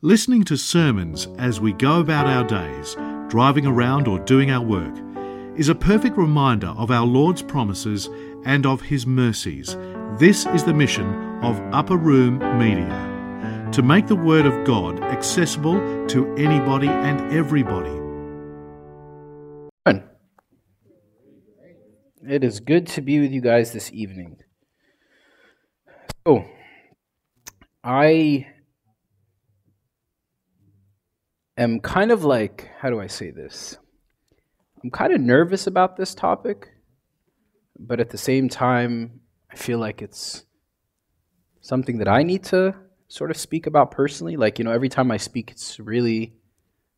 Listening to sermons as we go about our days, driving around or doing our work, is a perfect reminder of our Lord's promises and of His mercies. This is the mission of Upper Room Media to make the Word of God accessible to anybody and everybody. It is good to be with you guys this evening. So, I am kind of like, how do I say this? I'm kind of nervous about this topic, but at the same time, I feel like it's something that I need to sort of speak about personally. Like, you know, every time I speak, it's really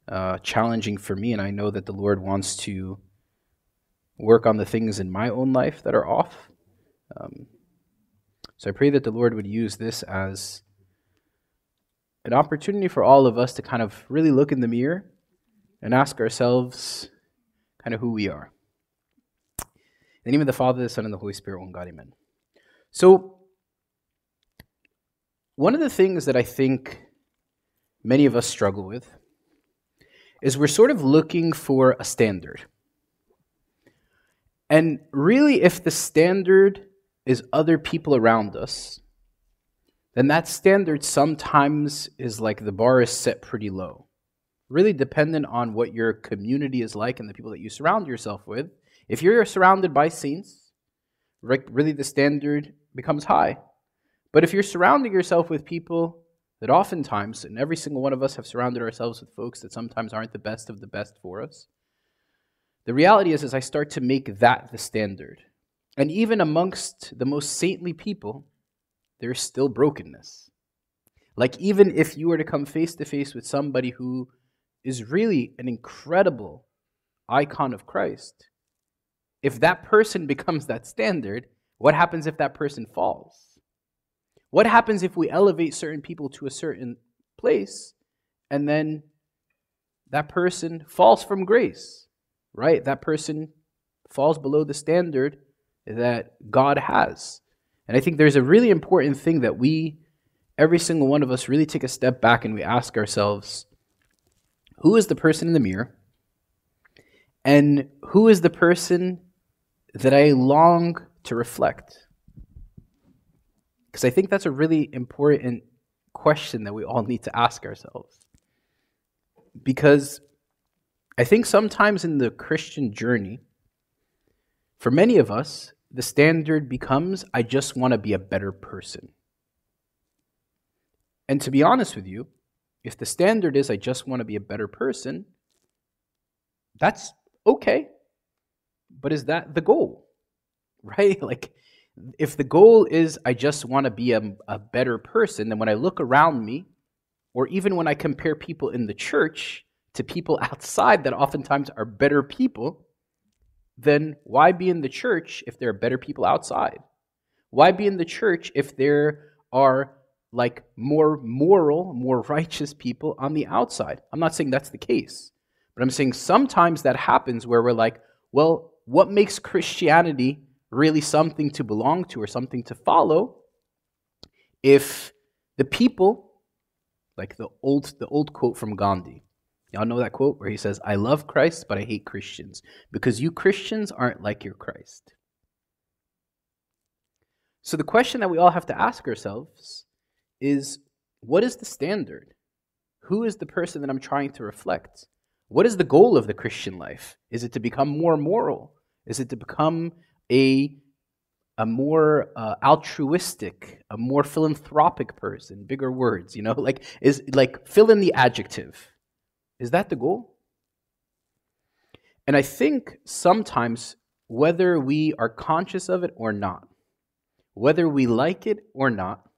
uh, challenging for me, and I know that the Lord wants to work on the things in my own life that are off. Um, so I pray that the Lord would use this as an opportunity for all of us to kind of really look in the mirror and ask ourselves kind of who we are. In the name of the Father, the Son, and the Holy Spirit, one God, amen. So, one of the things that I think many of us struggle with is we're sort of looking for a standard. And really, if the standard is other people around us, then that standard sometimes is like the bar is set pretty low. Really dependent on what your community is like and the people that you surround yourself with. If you're surrounded by saints, really the standard becomes high. But if you're surrounding yourself with people that oftentimes, and every single one of us have surrounded ourselves with folks that sometimes aren't the best of the best for us, the reality is, is I start to make that the standard. And even amongst the most saintly people, there's still brokenness. Like, even if you were to come face to face with somebody who is really an incredible icon of Christ, if that person becomes that standard, what happens if that person falls? What happens if we elevate certain people to a certain place and then that person falls from grace, right? That person falls below the standard that God has. And I think there's a really important thing that we, every single one of us, really take a step back and we ask ourselves who is the person in the mirror? And who is the person that I long to reflect? Because I think that's a really important question that we all need to ask ourselves. Because I think sometimes in the Christian journey, for many of us, the standard becomes I just want to be a better person. And to be honest with you, if the standard is I just want to be a better person, that's okay. But is that the goal? Right? Like, if the goal is I just want to be a, a better person, then when I look around me, or even when I compare people in the church to people outside that oftentimes are better people, then why be in the church if there are better people outside? Why be in the church if there are like more moral, more righteous people on the outside? I'm not saying that's the case, but I'm saying sometimes that happens where we're like, well, what makes Christianity really something to belong to or something to follow if the people, like the old, the old quote from Gandhi, Y'all know that quote where he says, I love Christ, but I hate Christians because you Christians aren't like your Christ. So the question that we all have to ask ourselves is what is the standard? Who is the person that I'm trying to reflect? What is the goal of the Christian life? Is it to become more moral? Is it to become a, a more uh, altruistic, a more philanthropic person? Bigger words, you know, like is like fill in the adjective. Is that the goal? And I think sometimes, whether we are conscious of it or not, whether we like it or not,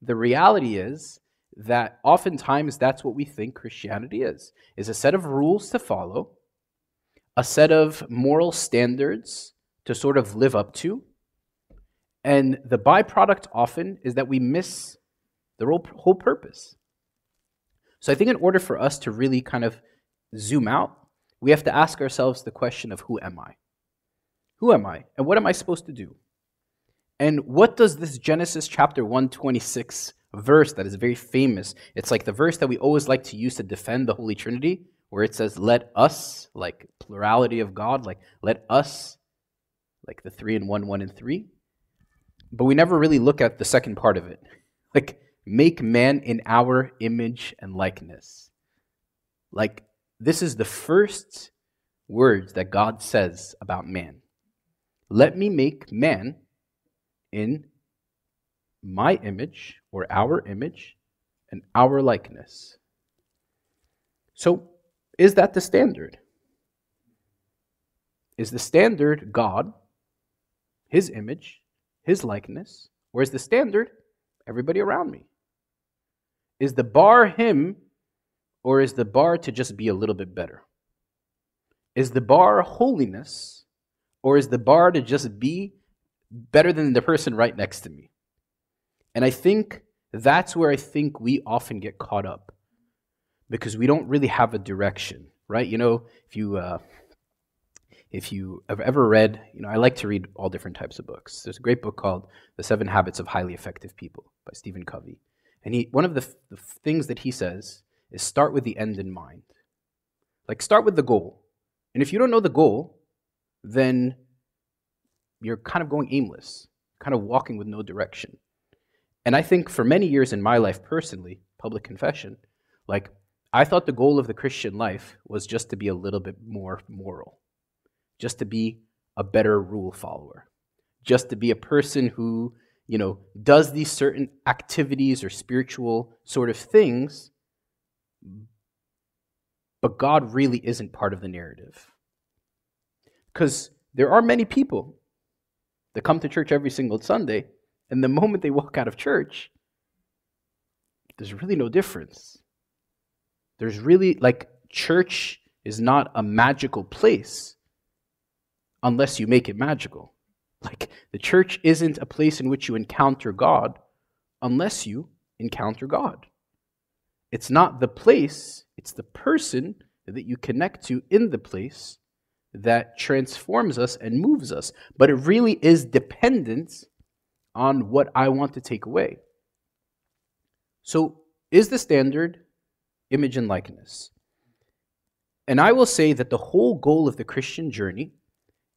the reality is that oftentimes that's what we think Christianity is, is a set of rules to follow, a set of moral standards to sort of live up to. And the byproduct often is that we miss the whole purpose. So I think in order for us to really kind of zoom out, we have to ask ourselves the question of who am I? Who am I? And what am I supposed to do? And what does this Genesis chapter 126 verse that is very famous. It's like the verse that we always like to use to defend the Holy Trinity, where it says, Let us, like plurality of God, like let us, like the three and one, one and three. But we never really look at the second part of it. Like, make man in our image and likeness. Like, this is the first words that God says about man. Let me make man in my image or our image and our likeness. So, is that the standard? Is the standard God, his image, his likeness, or is the standard everybody around me? Is the bar him, or is the bar to just be a little bit better? Is the bar holiness, or is the bar to just be better than the person right next to me? And I think that's where I think we often get caught up because we don't really have a direction, right? You know, if you uh, if you have ever read, you know, I like to read all different types of books. There's a great book called The Seven Habits of Highly Effective People by Stephen Covey, and he one of the, the things that he says is start with the end in mind. Like start with the goal, and if you don't know the goal, then you're kind of going aimless, kind of walking with no direction. And I think for many years in my life personally, public confession, like I thought the goal of the Christian life was just to be a little bit more moral, just to be a better rule follower, just to be a person who, you know, does these certain activities or spiritual sort of things, but God really isn't part of the narrative. Because there are many people that come to church every single Sunday and the moment they walk out of church, there's really no difference. There's really, like, church is not a magical place unless you make it magical. Like, the church isn't a place in which you encounter God unless you encounter God. It's not the place, it's the person that you connect to in the place that transforms us and moves us. But it really is dependent on what I want to take away. So, is the standard image and likeness? And I will say that the whole goal of the Christian journey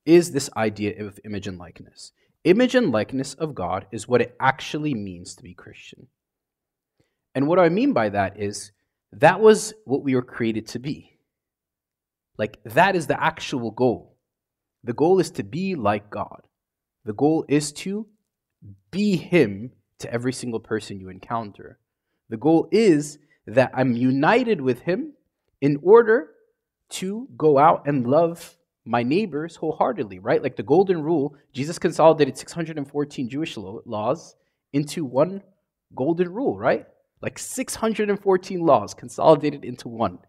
is this idea of image and likeness. Image and likeness of God is what it actually means to be Christian. And what I mean by that is that was what we were created to be. Like, that is the actual goal. The goal is to be like God. The goal is to be Him to every single person you encounter. The goal is that I'm united with Him in order to go out and love my neighbors wholeheartedly, right? Like the golden rule, Jesus consolidated 614 Jewish laws into one golden rule, right? Like 614 laws consolidated into one.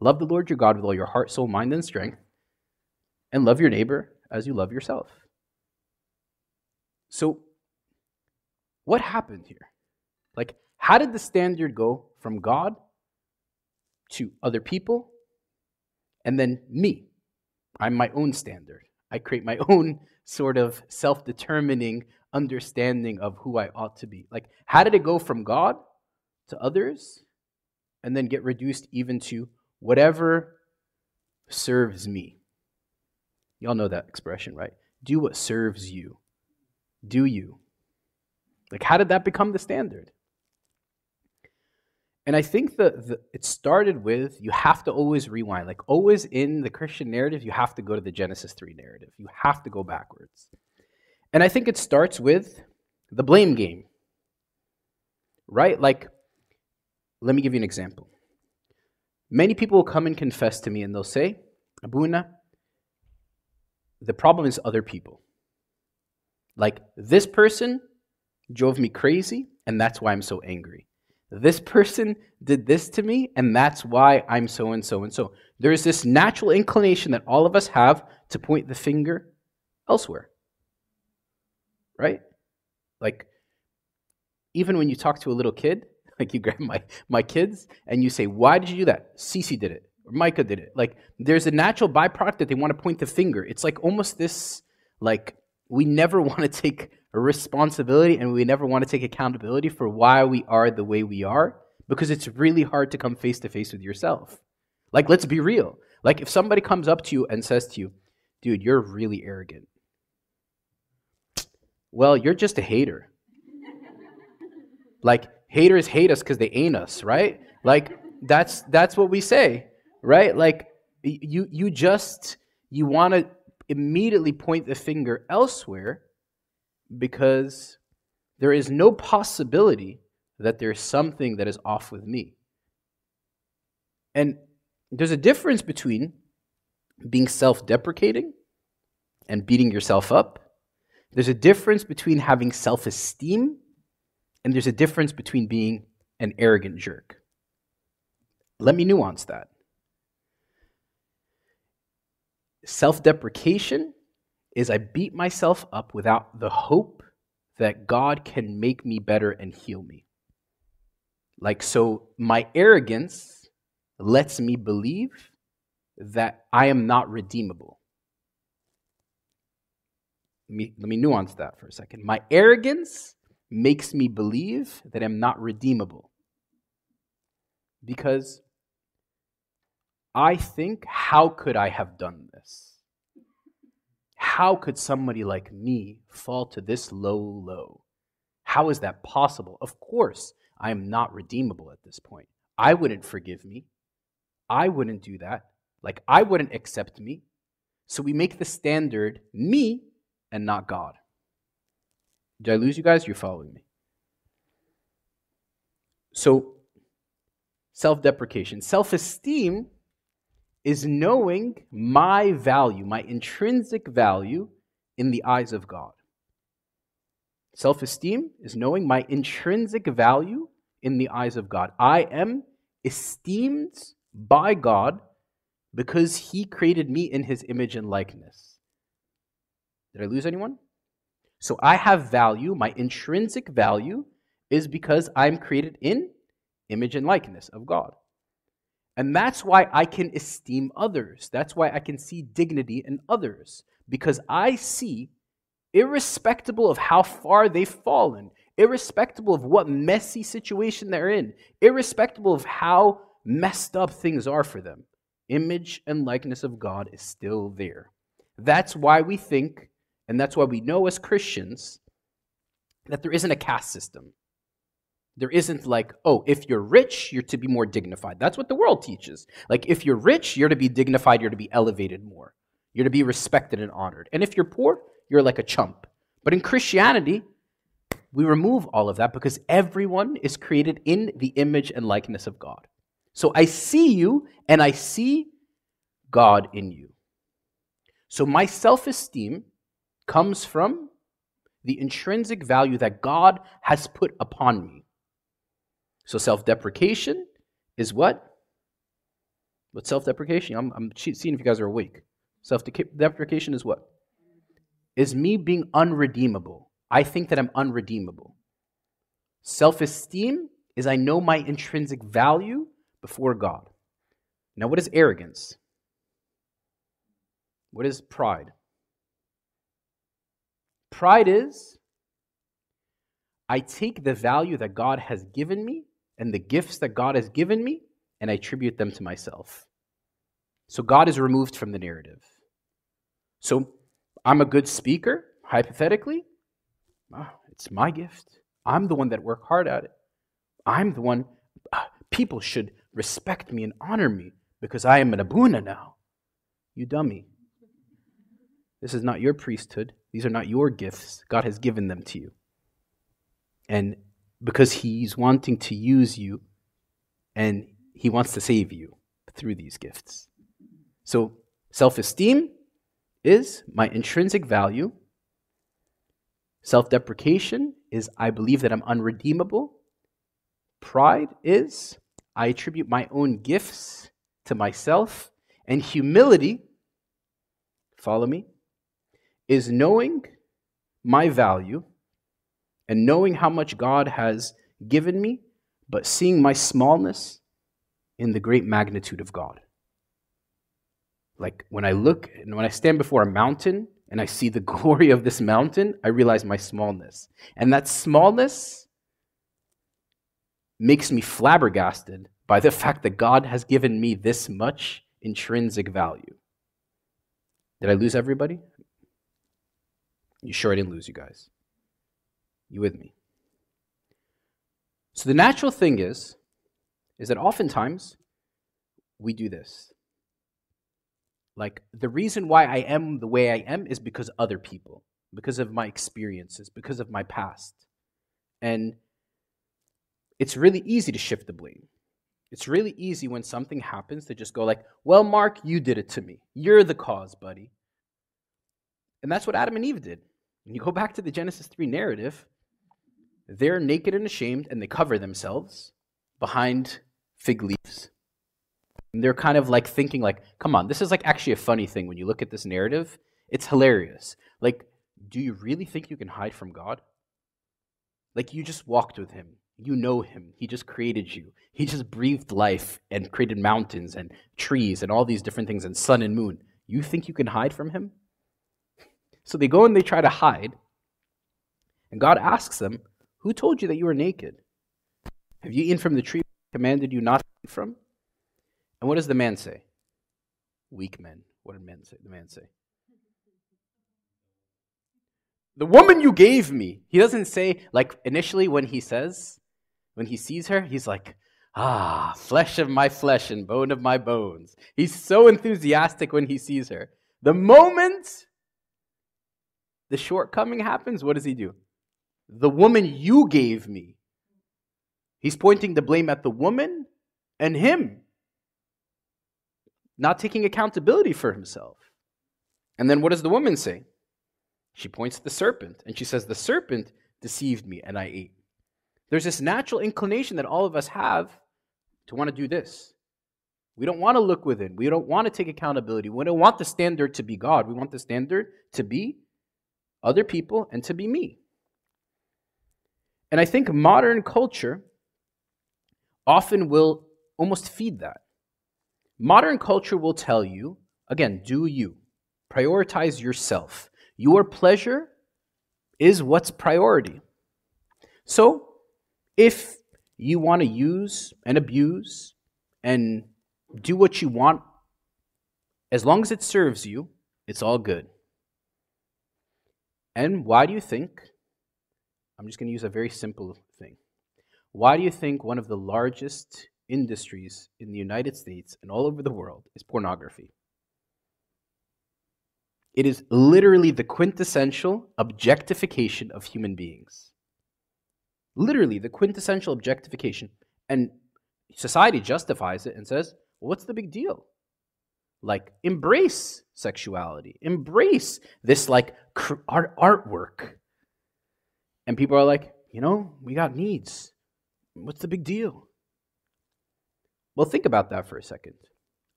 Love the Lord your God with all your heart, soul, mind, and strength, and love your neighbor as you love yourself. So what happened here? Like, how did the standard go from God to other people and then me? I'm my own standard. I create my own sort of self determining understanding of who I ought to be. Like, how did it go from God to others and then get reduced even to whatever serves me? Y'all know that expression, right? Do what serves you. Do you. Like, how did that become the standard? And I think that it started with you have to always rewind. Like, always in the Christian narrative, you have to go to the Genesis 3 narrative. You have to go backwards. And I think it starts with the blame game, right? Like, let me give you an example. Many people will come and confess to me and they'll say, Abuna, the problem is other people. Like, this person drove me crazy, and that's why I'm so angry. This person did this to me, and that's why I'm so and so and so. There's this natural inclination that all of us have to point the finger elsewhere. Right? Like, even when you talk to a little kid, like you grab my, my kids and you say, Why did you do that? Cece did it, or Micah did it. Like, there's a natural byproduct that they want to point the finger. It's like almost this, like, we never want to take responsibility and we never want to take accountability for why we are the way we are because it's really hard to come face to face with yourself. Like, let's be real. Like, if somebody comes up to you and says to you, dude, you're really arrogant. Well, you're just a hater. like, haters hate us because they ain't us, right? Like, that's that's what we say, right? Like, you you just you want to immediately point the finger elsewhere because there is no possibility that there's something that is off with me. And there's a difference between being self deprecating and beating yourself up. There's a difference between having self esteem, and there's a difference between being an arrogant jerk. Let me nuance that. Self deprecation is I beat myself up without the hope that God can make me better and heal me. Like, so my arrogance lets me believe that I am not redeemable. Let me, let me nuance that for a second. My arrogance makes me believe that I'm not redeemable. Because I think, how could I have done this? How could somebody like me fall to this low low? How is that possible? Of course, I am not redeemable at this point. I wouldn't forgive me. I wouldn't do that. Like, I wouldn't accept me. So we make the standard me and not God. Did I lose you guys? You're following me. So, self deprecation. Self esteem is knowing my value, my intrinsic value in the eyes of God. Self esteem is knowing my intrinsic value in the eyes of God. I am esteemed by God because He created me in His image and likeness. Did I lose anyone? So I have value. My intrinsic value is because I'm created in image and likeness of God. And that's why I can esteem others. That's why I can see dignity in others. Because I see, irrespective of how far they've fallen, irrespective of what messy situation they're in, irrespective of how messed up things are for them, image and likeness of God is still there. That's why we think, and that's why we know as Christians, that there isn't a caste system. There isn't like, oh, if you're rich, you're to be more dignified. That's what the world teaches. Like, if you're rich, you're to be dignified, you're to be elevated more. You're to be respected and honored. And if you're poor, you're like a chump. But in Christianity, we remove all of that because everyone is created in the image and likeness of God. So I see you and I see God in you. So my self esteem comes from the intrinsic value that God has put upon me. So self deprecation is what? What self deprecation? I'm, I'm seeing if you guys are awake. Self deprecation is what? Is me being unredeemable. I think that I'm unredeemable. Self esteem is I know my intrinsic value before God. Now, what is arrogance? What is pride? Pride is I take the value that God has given me and the gifts that God has given me, and I attribute them to myself. So God is removed from the narrative. So I'm a good speaker, hypothetically. Oh, it's my gift. I'm the one that worked hard at it. I'm the one, uh, people should respect me and honor me because I am an Abuna now. You dummy. This is not your priesthood. These are not your gifts. God has given them to you. And because he's wanting to use you and he wants to save you through these gifts. So, self esteem is my intrinsic value. Self deprecation is I believe that I'm unredeemable. Pride is I attribute my own gifts to myself. And humility, follow me, is knowing my value and knowing how much God has given me, but seeing my smallness in the great magnitude of God. Like when I look and when I stand before a mountain and I see the glory of this mountain, I realize my smallness. And that smallness makes me flabbergasted by the fact that God has given me this much intrinsic value. Did I lose everybody? You sure I didn't lose you guys? You with me? So the natural thing is, is that oftentimes we do this. Like the reason why I am the way I am is because other people, because of my experiences, because of my past. And it's really easy to shift the blame. It's really easy when something happens to just go like, "Well, Mark, you did it to me. You're the cause, buddy." And that's what Adam and Eve did. When you go back to the Genesis 3 narrative, they're naked and ashamed and they cover themselves behind fig leaves. And they're kind of like thinking like, come on, this is like actually a funny thing when you look at this narrative. It's hilarious. Like, do you really think you can hide from God? Like you just walked with him. You know him. He just created you. He just breathed life and created mountains and trees and all these different things and sun and moon. You think you can hide from him? So they go and they try to hide. And God asks them, who told you that you were naked? Have you eaten from the tree commanded you not to eat from? And what does the man say? Weak men. What did men say? the man say? The woman you gave me. He doesn't say, like initially when he says, when he sees her, he's like, ah, flesh of my flesh and bone of my bones. He's so enthusiastic when he sees her. The moment the shortcoming happens, what does he do? The woman you gave me. He's pointing the blame at the woman and him, not taking accountability for himself. And then what does the woman say? She points to the serpent and she says, The serpent deceived me and I ate. There's this natural inclination that all of us have to want to do this. We don't want to look within. We don't want to take accountability. We don't want the standard to be God. We want the standard to be other people and to be me. And I think modern culture often will almost feed that. Modern culture will tell you, again, do you. Prioritize yourself. Your pleasure is what's priority. So, if you want to use and abuse and do what you want, as long as it serves you, it's all good. And why do you think I'm just going to use a very simple thing. Why do you think one of the largest industries in the United States and all over the world is pornography? It is literally the quintessential objectification of human beings. Literally, the quintessential objectification. And society justifies it and says, well, what's the big deal? Like, embrace sexuality, embrace this like art- artwork and people are like, you know, we got needs. What's the big deal? Well, think about that for a second.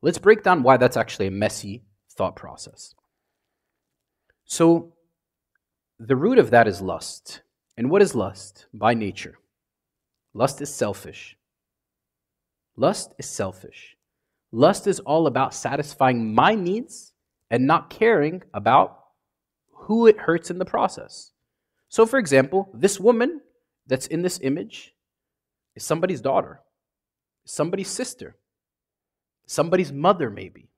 Let's break down why that's actually a messy thought process. So, the root of that is lust. And what is lust by nature? Lust is selfish. Lust is selfish. Lust is all about satisfying my needs and not caring about who it hurts in the process. So, for example, this woman that's in this image is somebody's daughter, somebody's sister, somebody's mother, maybe.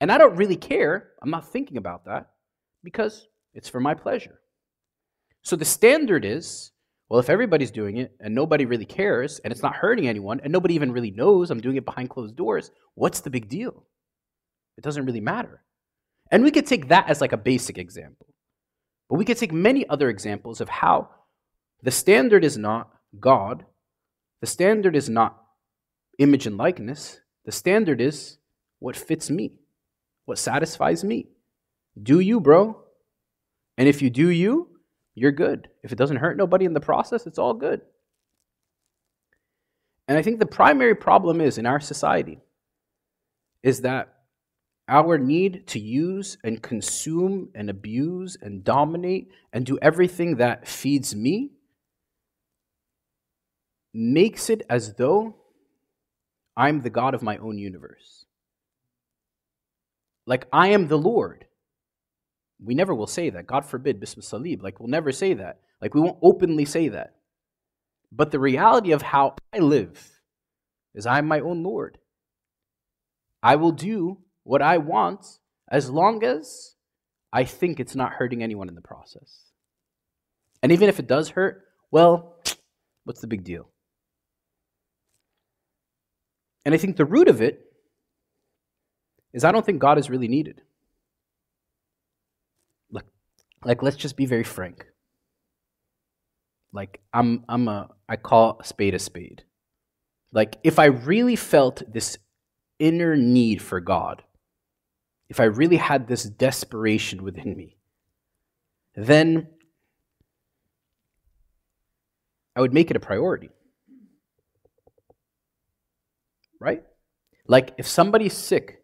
And I don't really care. I'm not thinking about that because it's for my pleasure. So the standard is well, if everybody's doing it and nobody really cares and it's not hurting anyone and nobody even really knows I'm doing it behind closed doors, what's the big deal? It doesn't really matter. And we could take that as like a basic example. But we could take many other examples of how the standard is not God, the standard is not image and likeness, the standard is what fits me, what satisfies me. Do you, bro? And if you do you, you're good. If it doesn't hurt nobody in the process, it's all good. And I think the primary problem is in our society is that our need to use and consume and abuse and dominate and do everything that feeds me makes it as though I'm the God of my own universe. Like I am the Lord. we never will say that. God forbid, Bism Salib. Like, we'll never say that. Like, we won't openly say that. But the reality of how I live is I'm my own Lord. I will do what I want as long as I think it's not hurting anyone in the process. And even if it does hurt, well, what's the big deal? And I think the root of it is I don't think God is really needed. Like, like let's just be very frank. Like I'm I'm a I call a spade a spade. Like if I really felt this inner need for God, if I really had this desperation within me, then I would make it a priority. Right? Like if somebody's sick,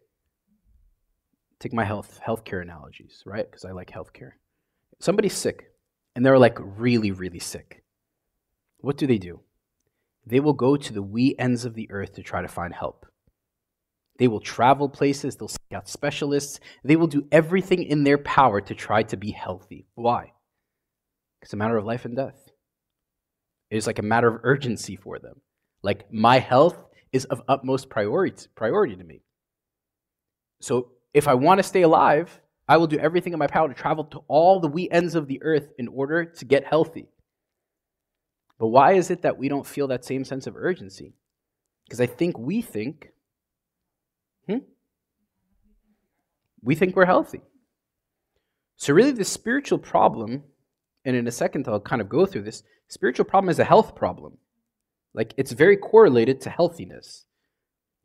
take my health healthcare analogies, right? Because I like healthcare. Somebody's sick and they're like really, really sick. What do they do? They will go to the wee ends of the earth to try to find help. They will travel places, they'll seek out specialists, they will do everything in their power to try to be healthy. Why? It's a matter of life and death. It is like a matter of urgency for them. Like my health is of utmost priority, priority to me. So if I want to stay alive, I will do everything in my power to travel to all the wee ends of the earth in order to get healthy. But why is it that we don't feel that same sense of urgency? Because I think we think, hmm? We think we're healthy. So, really, the spiritual problem, and in a second I'll kind of go through this, spiritual problem is a health problem. Like, it's very correlated to healthiness.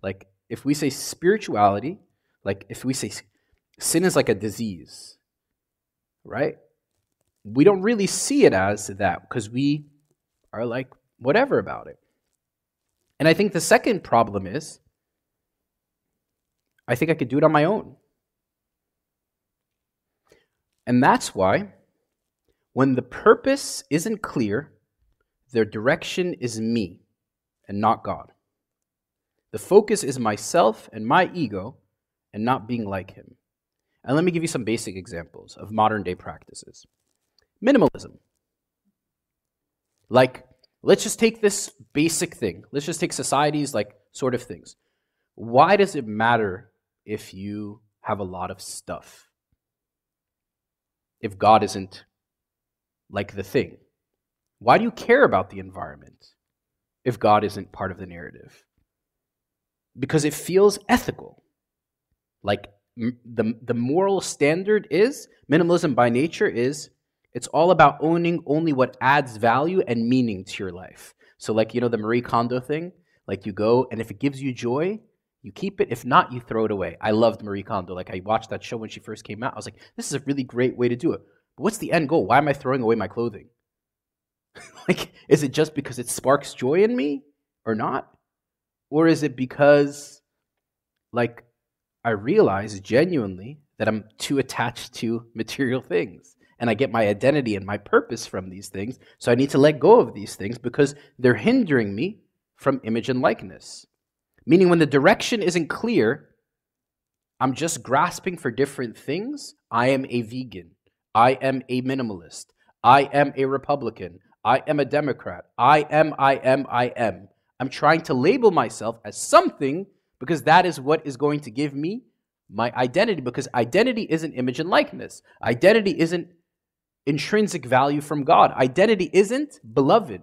Like, if we say spirituality, like if we say sin is like a disease, right? We don't really see it as that because we are like whatever about it. And I think the second problem is I think I could do it on my own. And that's why when the purpose isn't clear, their direction is me and not God. The focus is myself and my ego and not being like him. And let me give you some basic examples of modern day practices. Minimalism. Like, let's just take this basic thing. Let's just take society's like sort of things. Why does it matter if you have a lot of stuff? If God isn't like the thing? Why do you care about the environment if God isn't part of the narrative? Because it feels ethical. Like the the moral standard is minimalism by nature is it's all about owning only what adds value and meaning to your life. So like you know the Marie Kondo thing, like you go and if it gives you joy, you keep it. If not, you throw it away. I loved Marie Kondo. Like I watched that show when she first came out. I was like, this is a really great way to do it. But what's the end goal? Why am I throwing away my clothing? like, is it just because it sparks joy in me or not? Or is it because like I realize genuinely that I'm too attached to material things. And I get my identity and my purpose from these things. So I need to let go of these things because they're hindering me from image and likeness. Meaning, when the direction isn't clear, I'm just grasping for different things. I am a vegan. I am a minimalist. I am a Republican. I am a Democrat. I am, I am, I am. I'm trying to label myself as something because that is what is going to give me my identity because identity isn't image and likeness. Identity isn't intrinsic value from God. Identity isn't beloved.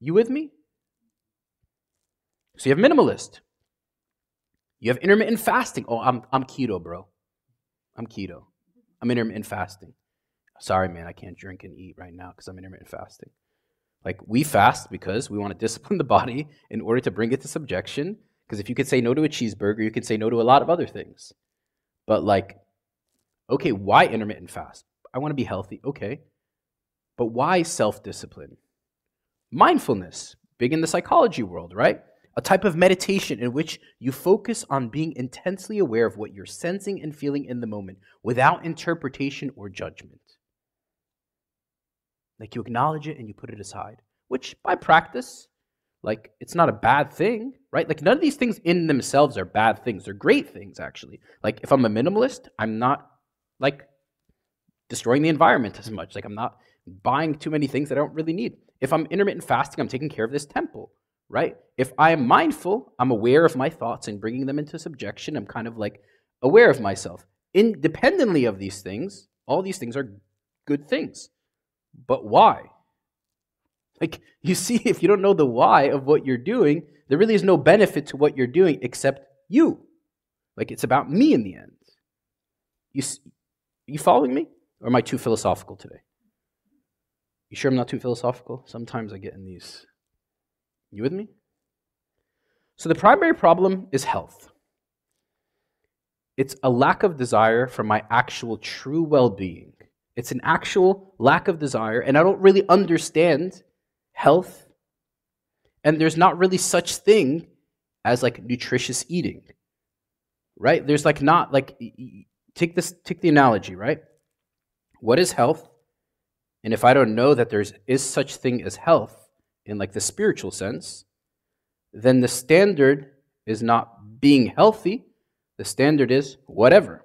You with me? So you have minimalist. You have intermittent fasting. Oh, I'm, I'm keto, bro. I'm keto. I'm intermittent fasting. Sorry, man, I can't drink and eat right now because I'm intermittent fasting. Like, we fast because we want to discipline the body in order to bring it to subjection. Because if you could say no to a cheeseburger, you could say no to a lot of other things. But, like, okay, why intermittent fast? I want to be healthy. Okay. But why self discipline? Mindfulness, big in the psychology world, right? A type of meditation in which you focus on being intensely aware of what you're sensing and feeling in the moment without interpretation or judgment. Like you acknowledge it and you put it aside, which by practice, like it's not a bad thing, right? Like none of these things in themselves are bad things. They're great things, actually. Like if I'm a minimalist, I'm not like destroying the environment as much. Like I'm not buying too many things that I don't really need. If I'm intermittent fasting, I'm taking care of this temple, right? If I am mindful, I'm aware of my thoughts and bringing them into subjection. I'm kind of like aware of myself. Independently of these things, all these things are good things. But why? Like, you see, if you don't know the why of what you're doing, there really is no benefit to what you're doing except you. Like, it's about me in the end. You, you following me? Or am I too philosophical today? You sure I'm not too philosophical? Sometimes I get in these. You with me? So, the primary problem is health. It's a lack of desire for my actual true well being. It's an actual lack of desire, and I don't really understand health, and there's not really such thing as like nutritious eating. Right? There's like not like take this take the analogy, right? What is health? And if I don't know that there is such thing as health in like the spiritual sense, then the standard is not being healthy. The standard is whatever.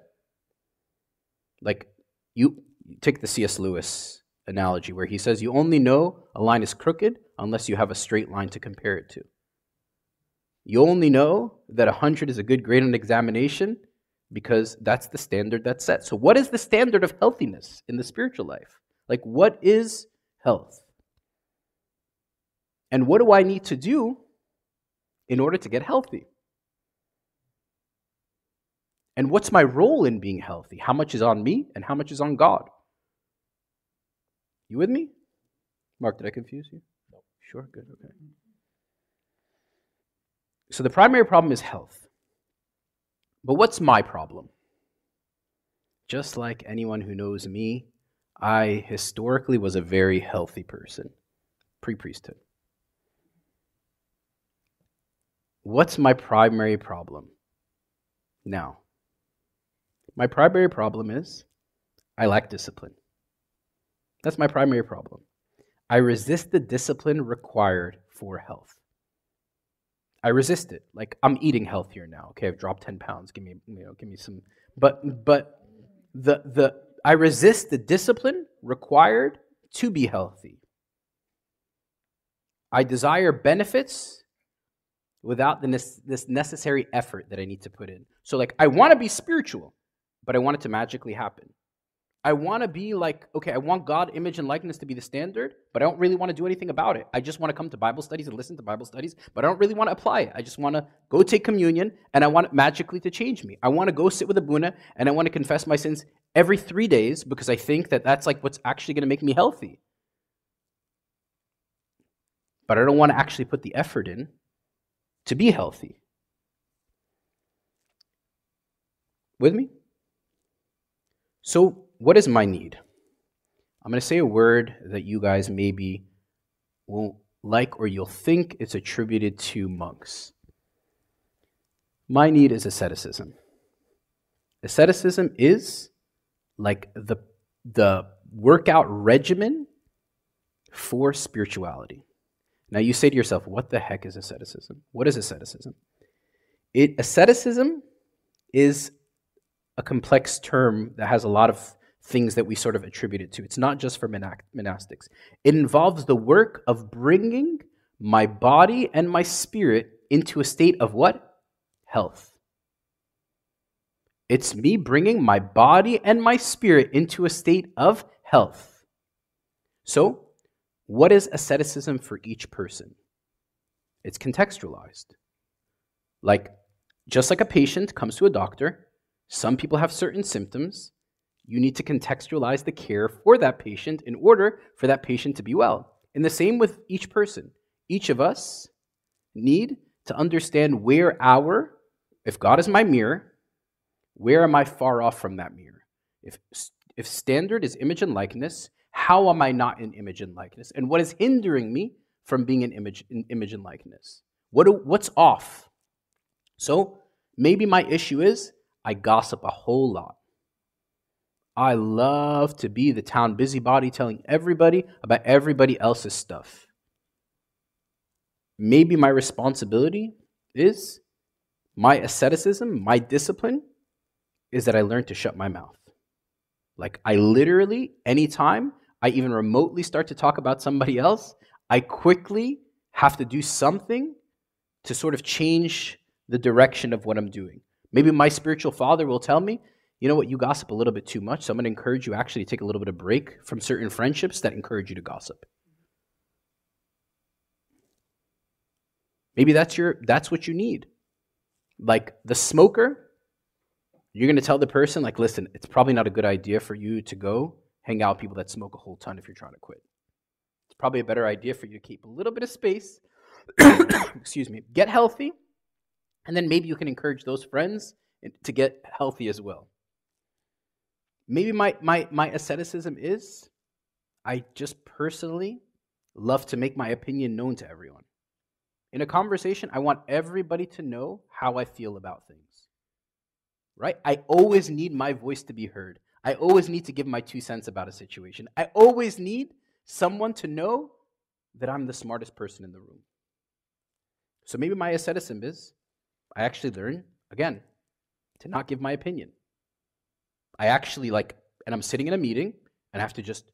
Like you take the C.S. Lewis analogy where he says you only know a line is crooked unless you have a straight line to compare it to. You only know that 100 is a good grade on an examination because that's the standard that's set. So, what is the standard of healthiness in the spiritual life? Like, what is health? And what do I need to do in order to get healthy? And what's my role in being healthy? How much is on me and how much is on God? You with me? Mark, did I confuse you? No. Sure, good, okay. So the primary problem is health. But what's my problem? Just like anyone who knows me, I historically was a very healthy person, pre priesthood. What's my primary problem now? My primary problem is I lack discipline. That's my primary problem. I resist the discipline required for health. I resist it. Like I'm eating healthier now. Okay, I've dropped 10 pounds. Give me, you know, give me some. But but the the I resist the discipline required to be healthy. I desire benefits without the ne- this necessary effort that I need to put in. So like I want to be spiritual, but I want it to magically happen. I want to be like, okay, I want God, image, and likeness to be the standard, but I don't really want to do anything about it. I just want to come to Bible studies and listen to Bible studies, but I don't really want to apply it. I just want to go take communion, and I want it magically to change me. I want to go sit with a Abuna, and I want to confess my sins every three days because I think that that's like what's actually going to make me healthy. But I don't want to actually put the effort in to be healthy. With me? So, what is my need? I'm going to say a word that you guys maybe won't like or you'll think it's attributed to monks. My need is asceticism. Asceticism is like the, the workout regimen for spirituality. Now you say to yourself, what the heck is asceticism? What is asceticism? It, asceticism is a complex term that has a lot of things that we sort of attribute it to. It's not just for monastics. It involves the work of bringing my body and my spirit into a state of what? Health. It's me bringing my body and my spirit into a state of health. So, what is asceticism for each person? It's contextualized. Like, just like a patient comes to a doctor, some people have certain symptoms. You need to contextualize the care for that patient in order for that patient to be well. And the same with each person. Each of us need to understand where our, if God is my mirror, where am I far off from that mirror? If, if standard is image and likeness, how am I not in image and likeness? And what is hindering me from being in image, in image and likeness? What do, what's off? So maybe my issue is I gossip a whole lot. I love to be the town busybody telling everybody about everybody else's stuff. Maybe my responsibility is my asceticism, my discipline is that I learn to shut my mouth. Like, I literally, anytime I even remotely start to talk about somebody else, I quickly have to do something to sort of change the direction of what I'm doing. Maybe my spiritual father will tell me, you know what, you gossip a little bit too much, so I'm going to encourage you actually to take a little bit of break from certain friendships that encourage you to gossip. Maybe that's your that's what you need. Like the smoker, you're going to tell the person like, "Listen, it's probably not a good idea for you to go hang out with people that smoke a whole ton if you're trying to quit. It's probably a better idea for you to keep a little bit of space, excuse me, get healthy, and then maybe you can encourage those friends to get healthy as well. Maybe my, my, my asceticism is I just personally love to make my opinion known to everyone. In a conversation, I want everybody to know how I feel about things. Right? I always need my voice to be heard. I always need to give my two cents about a situation. I always need someone to know that I'm the smartest person in the room. So maybe my asceticism is I actually learn, again, to not give my opinion. I actually like, and I'm sitting in a meeting and I have to just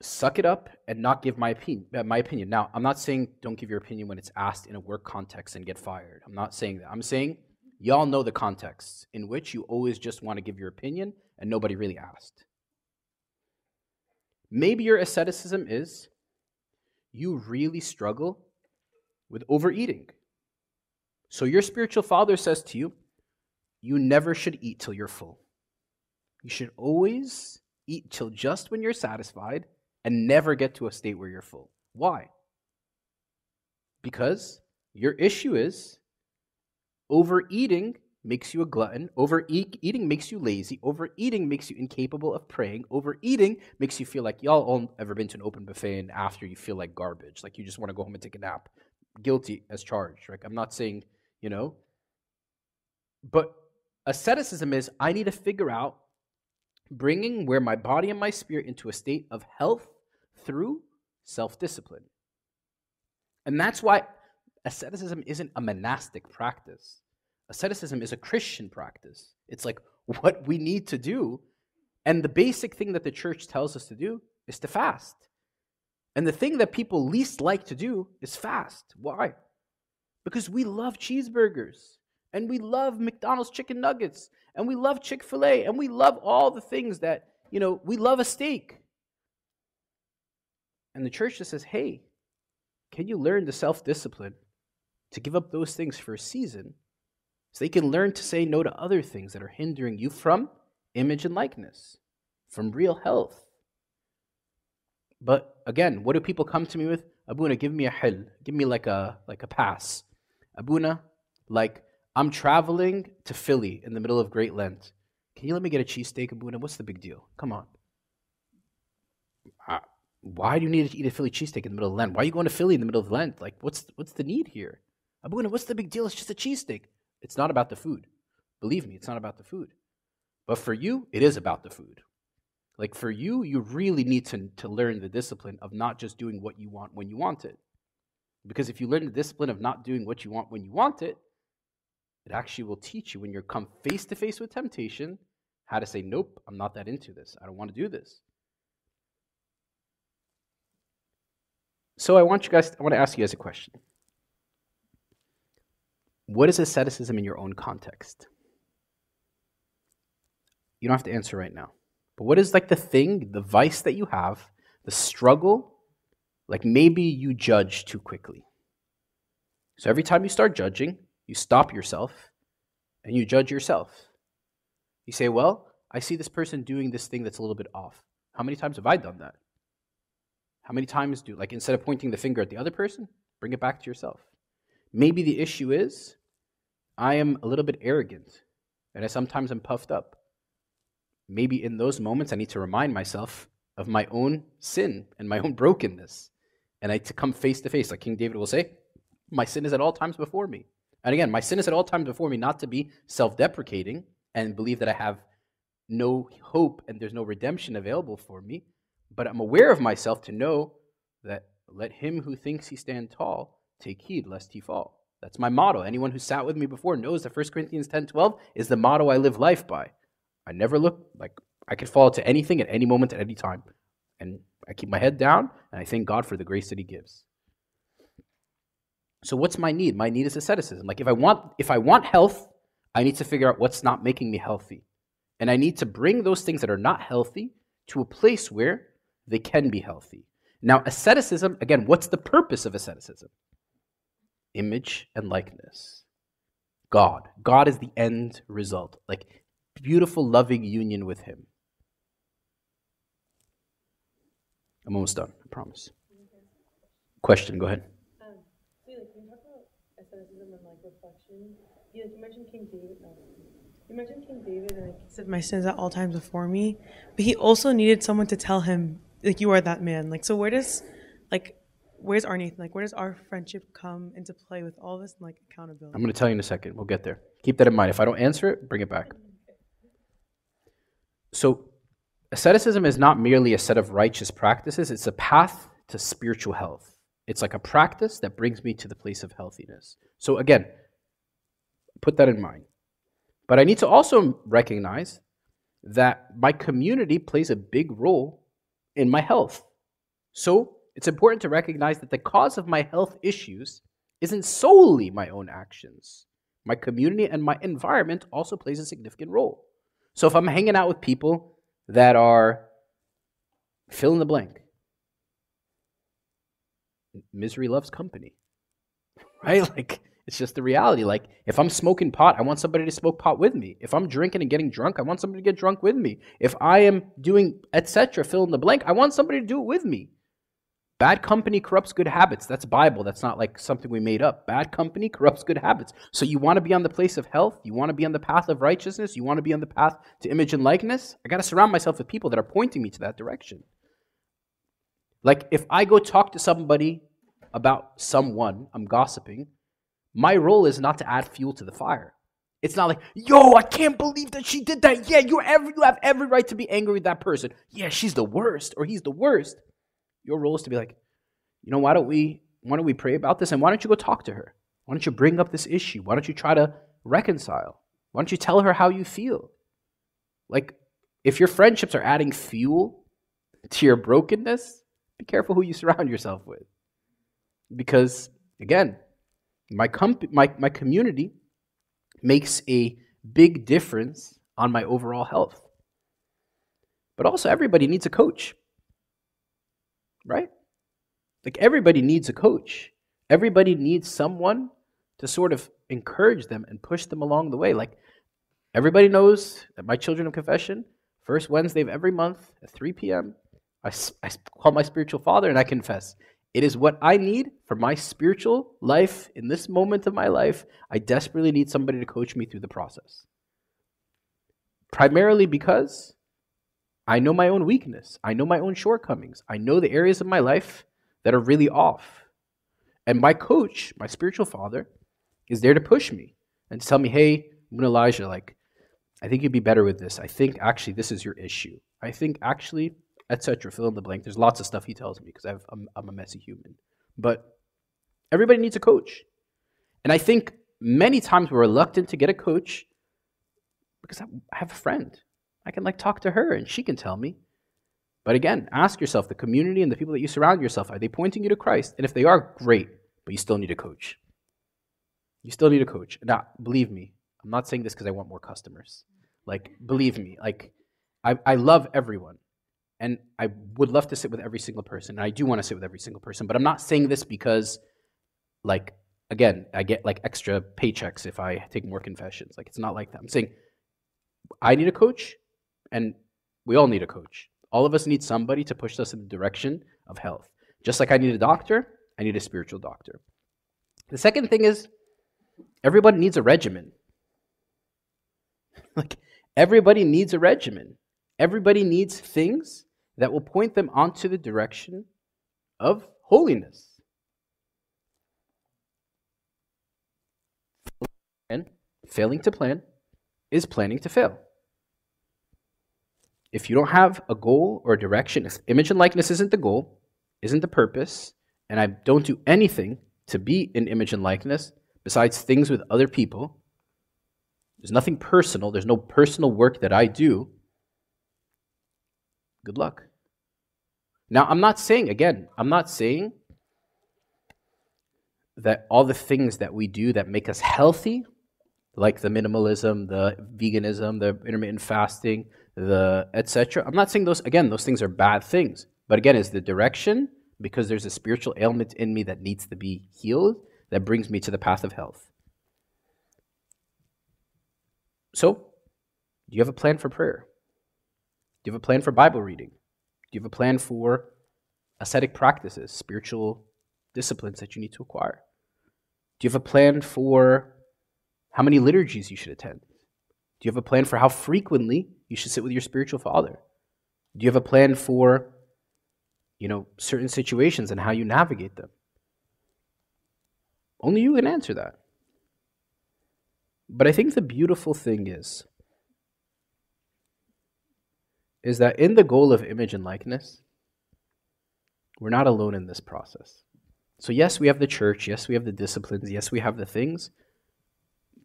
suck it up and not give my opinion. My opinion. Now, I'm not saying don't give your opinion when it's asked in a work context and get fired. I'm not saying that. I'm saying y'all know the context in which you always just want to give your opinion and nobody really asked. Maybe your asceticism is you really struggle with overeating. So your spiritual father says to you, you never should eat till you're full. You should always eat till just when you're satisfied and never get to a state where you're full. Why? Because your issue is overeating makes you a glutton. Overeating makes you lazy. Overeating makes you incapable of praying. Overeating makes you feel like y'all all ever been to an open buffet and after you feel like garbage, like you just want to go home and take a nap. Guilty as charged, right? I'm not saying, you know. But asceticism is I need to figure out bringing where my body and my spirit into a state of health through self discipline. And that's why asceticism isn't a monastic practice. Asceticism is a Christian practice. It's like what we need to do. And the basic thing that the church tells us to do is to fast. And the thing that people least like to do is fast. Why? Because we love cheeseburgers and we love McDonald's chicken nuggets and we love Chick fil A and we love all the things that, you know, we love a steak. And the church just says, hey, can you learn the self discipline to give up those things for a season so they can learn to say no to other things that are hindering you from image and likeness, from real health? But again, what do people come to me with? Abuna, give me a hil, give me like a like a pass. Abuna, like I'm traveling to Philly in the middle of Great Lent. Can you let me get a cheesesteak, Abuna? What's the big deal? Come on. Why do you need to eat a Philly cheesesteak in the middle of Lent? Why are you going to Philly in the middle of Lent? Like, what's what's the need here? Abuna, what's the big deal? It's just a cheesesteak. It's not about the food. Believe me, it's not about the food. But for you, it is about the food. Like for you, you really need to, to learn the discipline of not just doing what you want when you want it. Because if you learn the discipline of not doing what you want when you want it, it actually will teach you when you come face to face with temptation how to say, Nope, I'm not that into this. I don't want to do this. So I want you guys, I want to ask you guys a question. What is asceticism in your own context? You don't have to answer right now. But what is like the thing, the vice that you have, the struggle? Like maybe you judge too quickly. So every time you start judging, you stop yourself and you judge yourself. You say, Well, I see this person doing this thing that's a little bit off. How many times have I done that? How many times do, like, instead of pointing the finger at the other person, bring it back to yourself? Maybe the issue is I am a little bit arrogant and I sometimes am puffed up. Maybe in those moments I need to remind myself of my own sin and my own brokenness. And I to come face to face, like King David will say, my sin is at all times before me. And again, my sin is at all times before me, not to be self deprecating and believe that I have no hope and there's no redemption available for me, but I'm aware of myself to know that let him who thinks he stand tall take heed lest he fall. That's my motto. Anyone who sat with me before knows that 1 Corinthians 10 12 is the motto I live life by. I never look like I could fall to anything at any moment, at any time. And I keep my head down, and I thank God for the grace that He gives. So what's my need? My need is asceticism. Like if I want if I want health, I need to figure out what's not making me healthy. And I need to bring those things that are not healthy to a place where they can be healthy. Now, asceticism, again, what's the purpose of asceticism? Image and likeness. God. God is the end result. Like beautiful, loving union with Him. I'm almost done, I promise. Question, go ahead. Um, you talk about mentioned King David. You mentioned King David and like he said, "My sins at all times before me," but he also needed someone to tell him, like, "You are that man." Like, so where does, like, where's our Nathan? Like, where does our friendship come into play with all this, like, accountability? I'm going to tell you in a second. We'll get there. Keep that in mind. If I don't answer it, bring it back. So, asceticism is not merely a set of righteous practices, it's a path to spiritual health. It's like a practice that brings me to the place of healthiness. So, again, put that in mind. But I need to also recognize that my community plays a big role in my health. So, it's important to recognize that the cause of my health issues isn't solely my own actions. My community and my environment also plays a significant role. So if I'm hanging out with people that are fill in the blank, misery loves company, right? Like it's just the reality. Like if I'm smoking pot, I want somebody to smoke pot with me. If I'm drinking and getting drunk, I want somebody to get drunk with me. If I am doing etc. fill in the blank, I want somebody to do it with me. Bad company corrupts good habits. That's Bible. That's not like something we made up. Bad company corrupts good habits. So you want to be on the place of health? You want to be on the path of righteousness? You want to be on the path to image and likeness? I got to surround myself with people that are pointing me to that direction. Like if I go talk to somebody about someone, I'm gossiping, my role is not to add fuel to the fire. It's not like, yo, I can't believe that she did that. Yeah, you every, you have every right to be angry with that person. Yeah, she's the worst or he's the worst. Your role is to be like, you know, why don't we why don't we pray about this and why don't you go talk to her? Why don't you bring up this issue? Why don't you try to reconcile? Why don't you tell her how you feel? Like if your friendships are adding fuel to your brokenness, be careful who you surround yourself with. Because again, my comp- my my community makes a big difference on my overall health. But also everybody needs a coach right? Like everybody needs a coach. Everybody needs someone to sort of encourage them and push them along the way. Like everybody knows that my children of confession, first Wednesday of every month at 3 p.m., I, I call my spiritual father and I confess. It is what I need for my spiritual life in this moment of my life. I desperately need somebody to coach me through the process. Primarily because I know my own weakness. I know my own shortcomings. I know the areas of my life that are really off. And my coach, my spiritual father, is there to push me and tell me, hey, Elijah, like, I think you'd be better with this. I think actually this is your issue. I think actually, etc. Fill in the blank. There's lots of stuff he tells me because I'm, I'm a messy human. But everybody needs a coach. And I think many times we're reluctant to get a coach because I have a friend. I can like talk to her and she can tell me. But again, ask yourself the community and the people that you surround yourself, are they pointing you to Christ? And if they are, great, but you still need a coach. You still need a coach. Now, believe me, I'm not saying this because I want more customers. Like, believe me, like, I, I love everyone. And I would love to sit with every single person. And I do want to sit with every single person. But I'm not saying this because, like, again, I get like extra paychecks if I take more confessions. Like, it's not like that. I'm saying I need a coach and we all need a coach. All of us need somebody to push us in the direction of health. Just like I need a doctor, I need a spiritual doctor. The second thing is everybody needs a regimen. like everybody needs a regimen. Everybody needs things that will point them onto the direction of holiness. Failing to plan is planning to fail if you don't have a goal or a direction, if image and likeness isn't the goal, isn't the purpose, and I don't do anything to be in image and likeness besides things with other people, there's nothing personal, there's no personal work that I do, good luck. Now, I'm not saying, again, I'm not saying that all the things that we do that make us healthy, like the minimalism, the veganism, the intermittent fasting, the etc. I'm not saying those again, those things are bad things. But again, is the direction because there's a spiritual ailment in me that needs to be healed that brings me to the path of health. So, do you have a plan for prayer? Do you have a plan for Bible reading? Do you have a plan for ascetic practices, spiritual disciplines that you need to acquire? Do you have a plan for how many liturgies you should attend? Do you have a plan for how frequently you should sit with your spiritual father? Do you have a plan for you know certain situations and how you navigate them? Only you can answer that. But I think the beautiful thing is is that in the goal of image and likeness, we're not alone in this process. So, yes, we have the church, yes, we have the disciplines, yes, we have the things,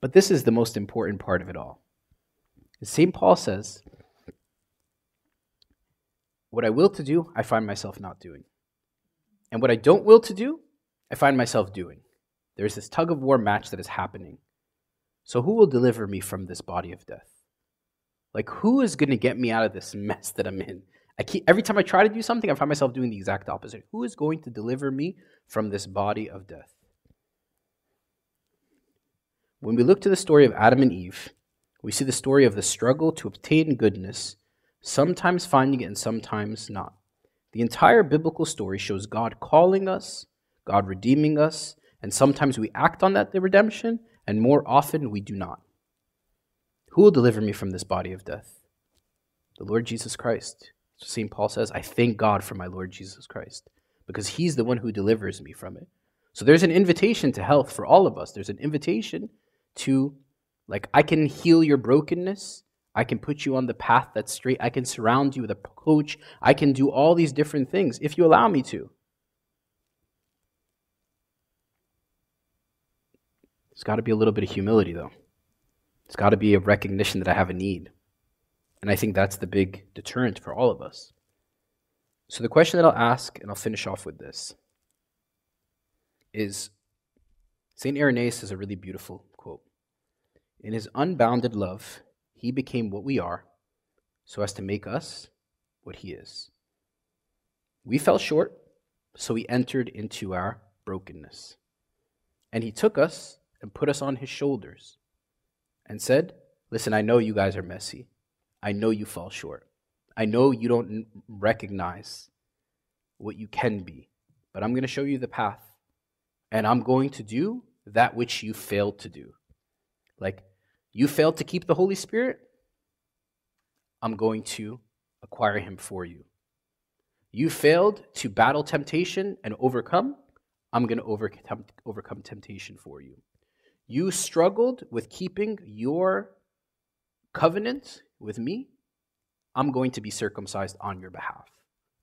but this is the most important part of it all. St. Paul says, What I will to do, I find myself not doing. And what I don't will to do, I find myself doing. There's this tug of war match that is happening. So, who will deliver me from this body of death? Like, who is going to get me out of this mess that I'm in? I keep, every time I try to do something, I find myself doing the exact opposite. Who is going to deliver me from this body of death? When we look to the story of Adam and Eve, we see the story of the struggle to obtain goodness, sometimes finding it and sometimes not. The entire biblical story shows God calling us, God redeeming us, and sometimes we act on that redemption, and more often we do not. Who will deliver me from this body of death? The Lord Jesus Christ. St. Paul says, I thank God for my Lord Jesus Christ because he's the one who delivers me from it. So there's an invitation to health for all of us. There's an invitation to, like, I can heal your brokenness. I can put you on the path that's straight. I can surround you with a coach. I can do all these different things if you allow me to. There's got to be a little bit of humility, though. It's got to be a recognition that I have a need. And I think that's the big deterrent for all of us. So, the question that I'll ask, and I'll finish off with this, is St. Irenaeus has a really beautiful. In his unbounded love, he became what we are so as to make us what he is. We fell short, so he entered into our brokenness. And he took us and put us on his shoulders and said, Listen, I know you guys are messy. I know you fall short. I know you don't recognize what you can be, but I'm going to show you the path. And I'm going to do that which you failed to do. Like, you failed to keep the Holy Spirit, I'm going to acquire him for you. You failed to battle temptation and overcome, I'm going to overcome, temptation for you. You struggled with keeping your covenant with me, I'm going to be circumcised on your behalf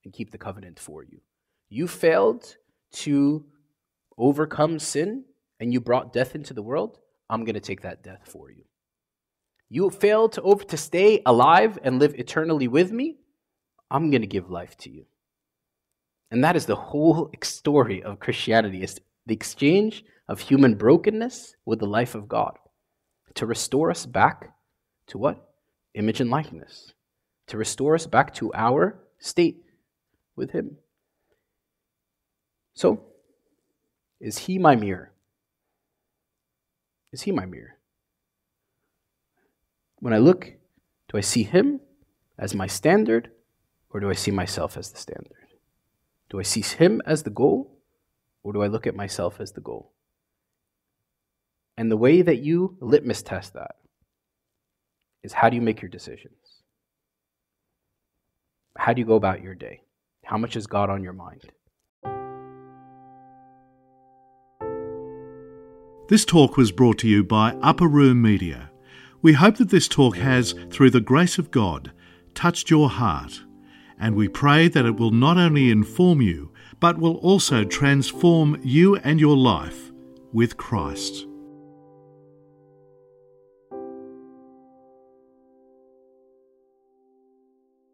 and keep the covenant for you. You failed to overcome sin and you brought death into the world, I'm going to take that death for you. You failed to over to stay alive and live eternally with me, I'm going to give life to you. And that is the whole story of Christianity is the exchange of human brokenness with the life of God to restore us back to what? Image and likeness. To restore us back to our state with Him. So, is He my mirror? Is He my mirror? When I look, do I see Him as my standard, or do I see myself as the standard? Do I see Him as the goal, or do I look at myself as the goal? And the way that you litmus test that is how do you make your decisions? How do you go about your day? How much is God on your mind? This talk was brought to you by Upper Room Media. We hope that this talk has, through the grace of God, touched your heart, and we pray that it will not only inform you, but will also transform you and your life with Christ.